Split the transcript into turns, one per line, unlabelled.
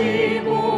시고